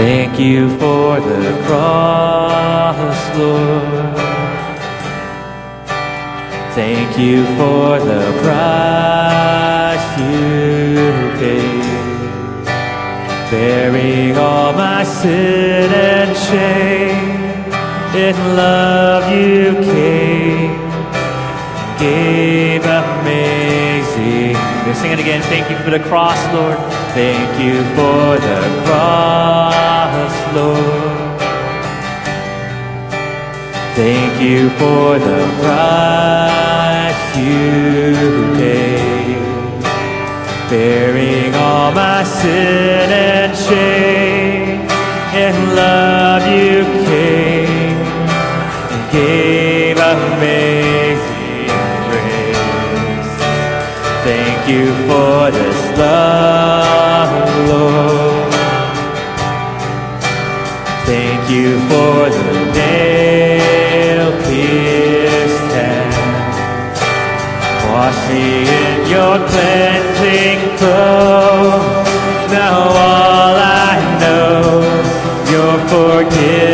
Thank you for the cross, Lord. Thank you for the price you paid, bearing all my sin and shame. In love you came, gave amazing. Sing it again. Thank you for the cross, Lord. Thank you for the cross, Lord. Thank you for the price you paid, bearing all my sin and shame. In love, you. for the nail-pierced hand. Wash me in your cleansing flow. Now all I know, you're forgiven.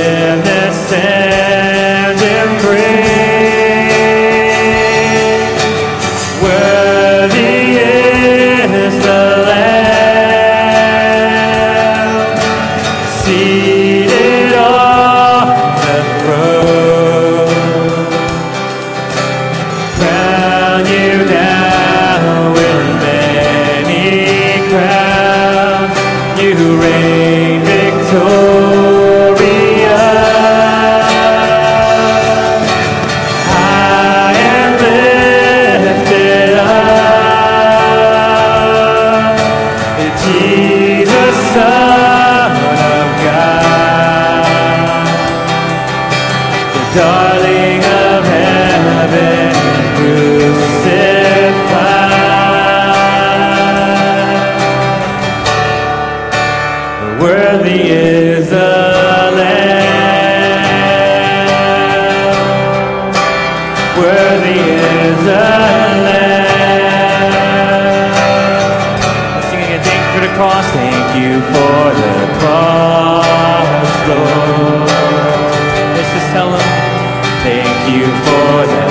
you for that.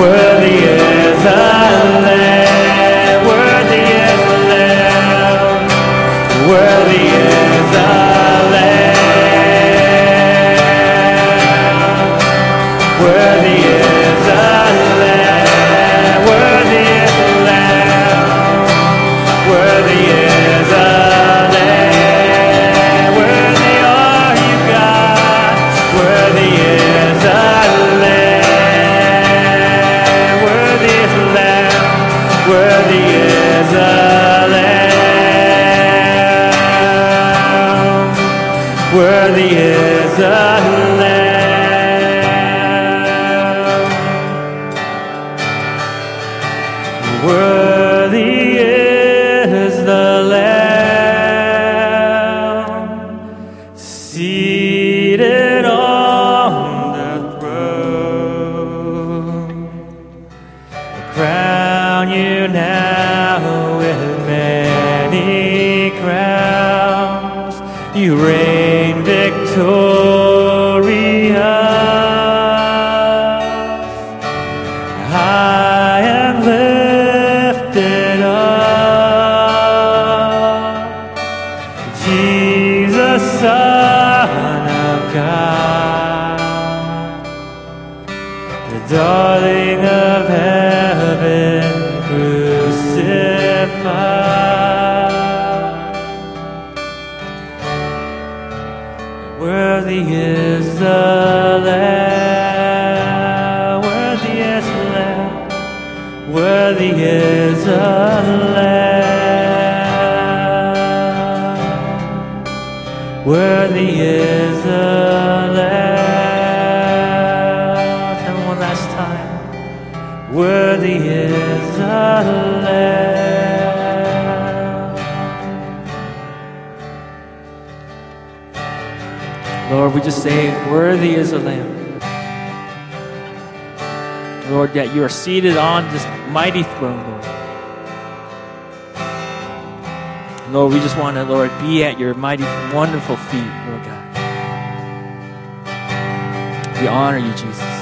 Worthy is the Lamb. Worthy is the Lamb. Worthy the is worthy is the Lamb, worthy is the Lamb. And one last time, worthy is the Lamb. Lord, we just say, Worthy is the Lamb. Lord, that you are seated on this mighty throne, Lord. Lord, we just want to, Lord, be at your mighty, wonderful feet, Lord God. We honor you, Jesus.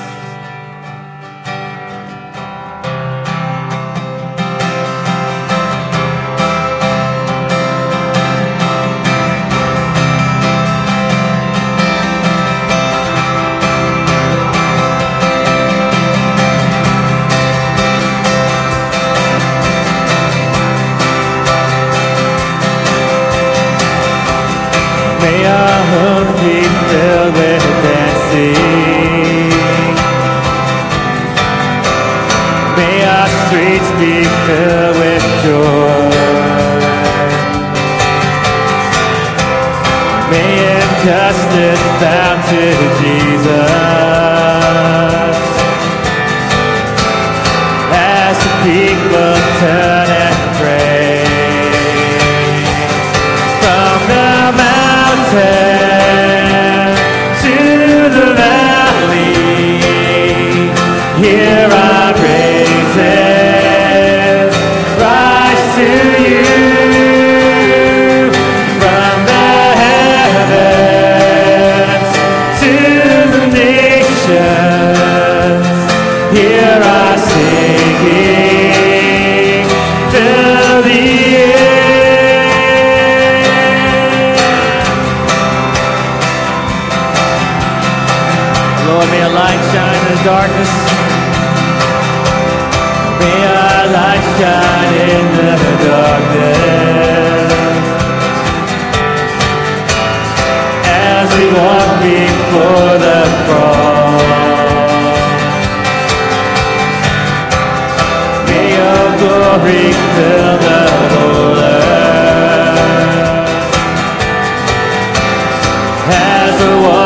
和我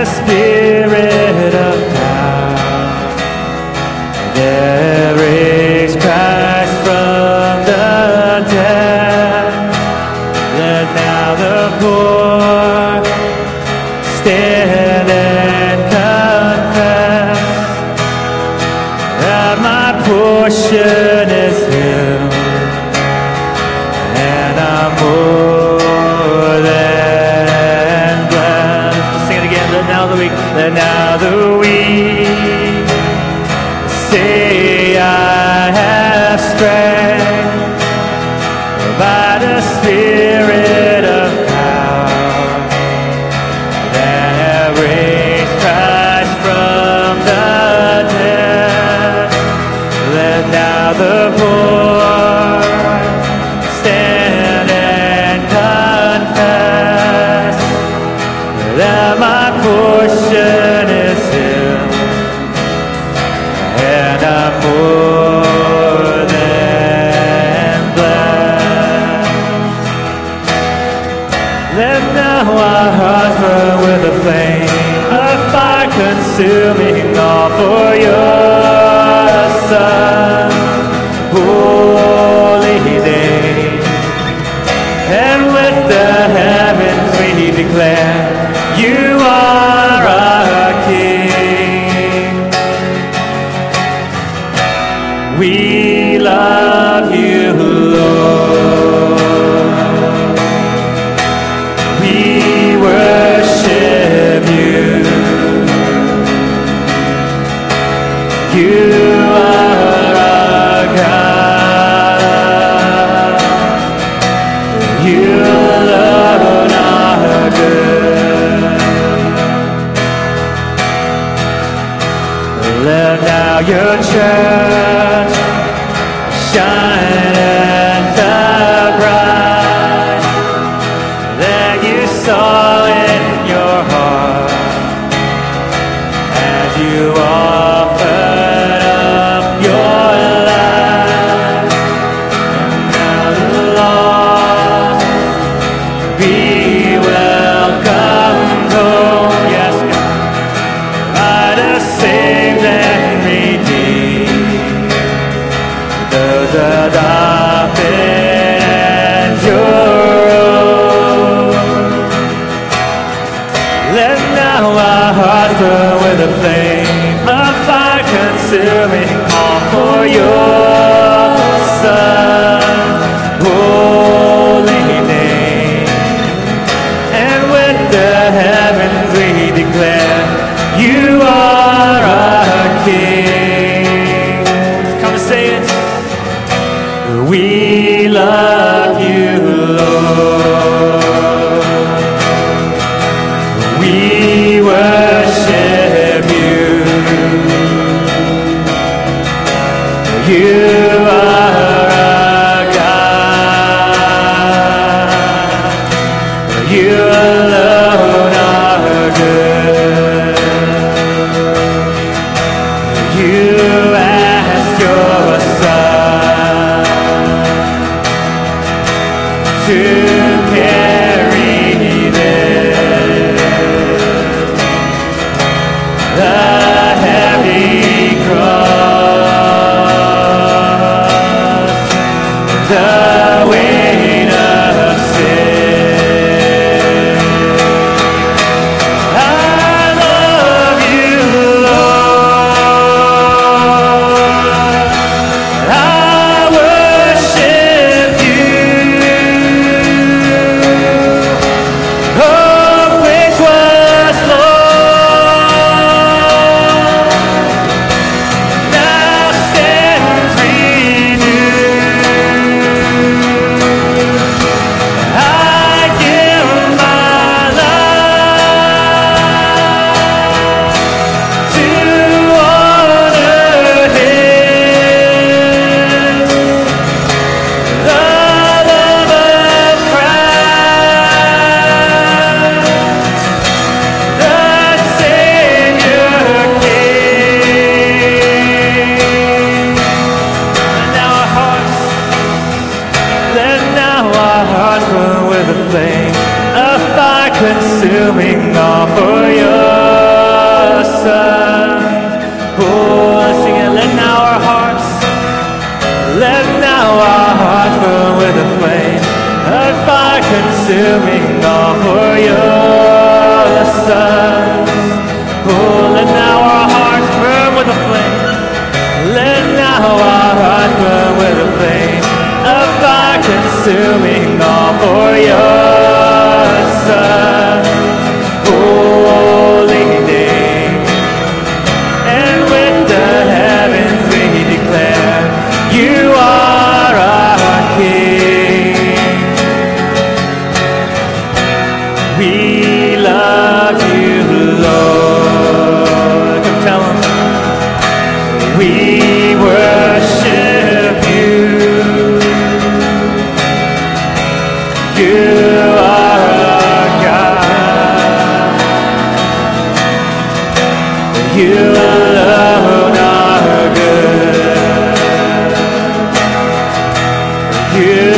desespero. and now the poor. Stand and confess that my portion is Him, and I'm more than blessed. Let now our hearts burn with a flame fire consuming all for your son. declare The a dolphin your. Let now our hearts burn with a flame fire, consuming all for your son. Holy name, and with the heavens we declare you are our King. you.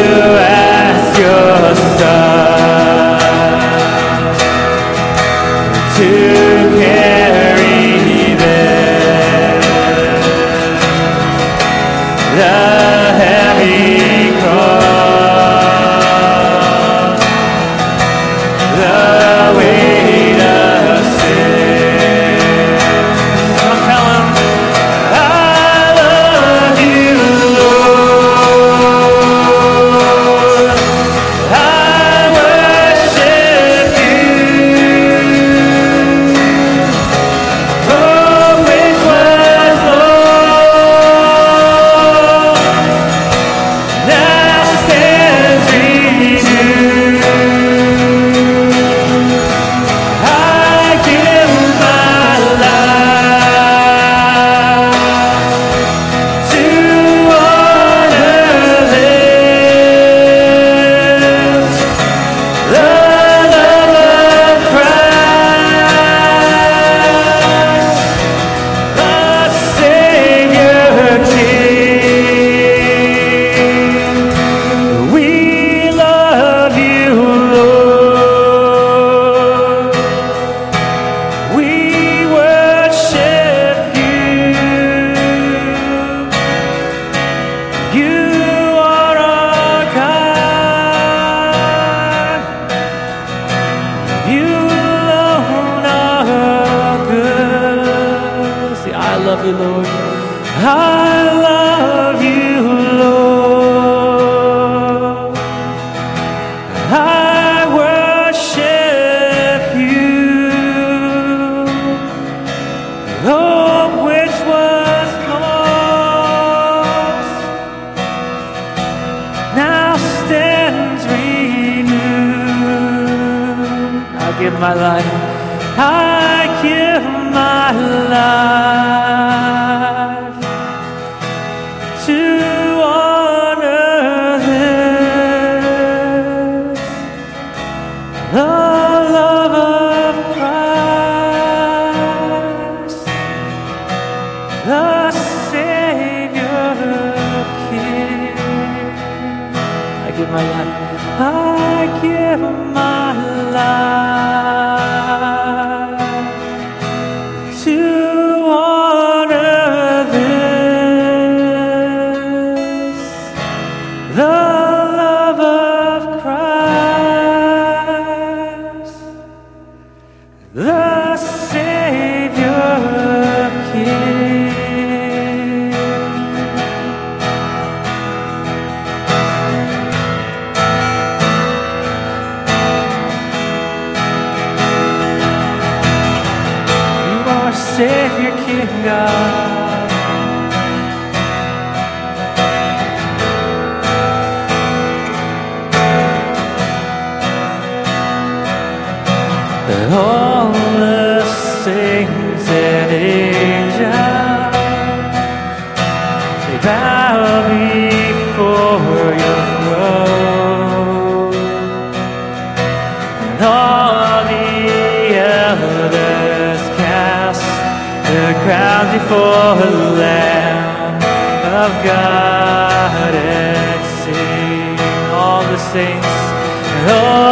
to before the Lamb of God and sing all the saints. Oh,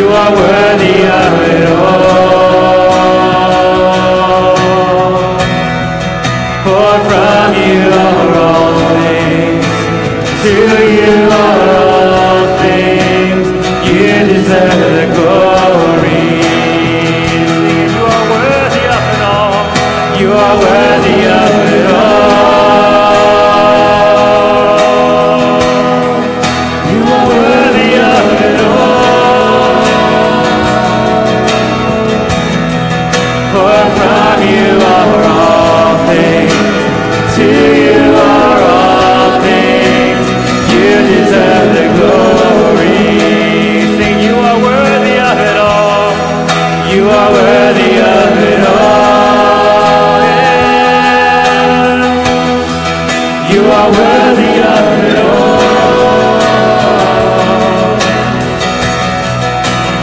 You are worthy of it all. are worthy of it all.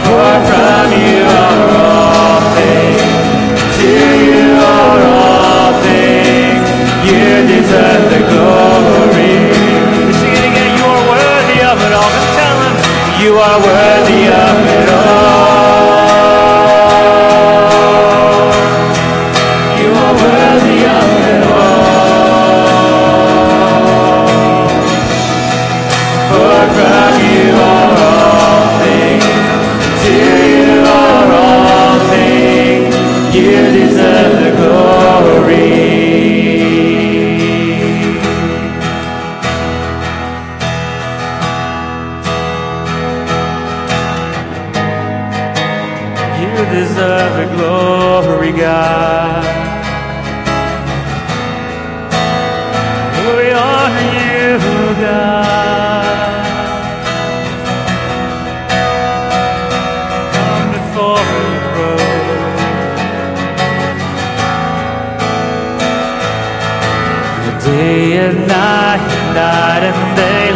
For from you are all things, to you are all things. You deserve the glory. Sing it again. You are worthy of it all. Tell you are worthy. you deserve the glory, God. We honor you, God. Come before the throne. Day and night, night and day.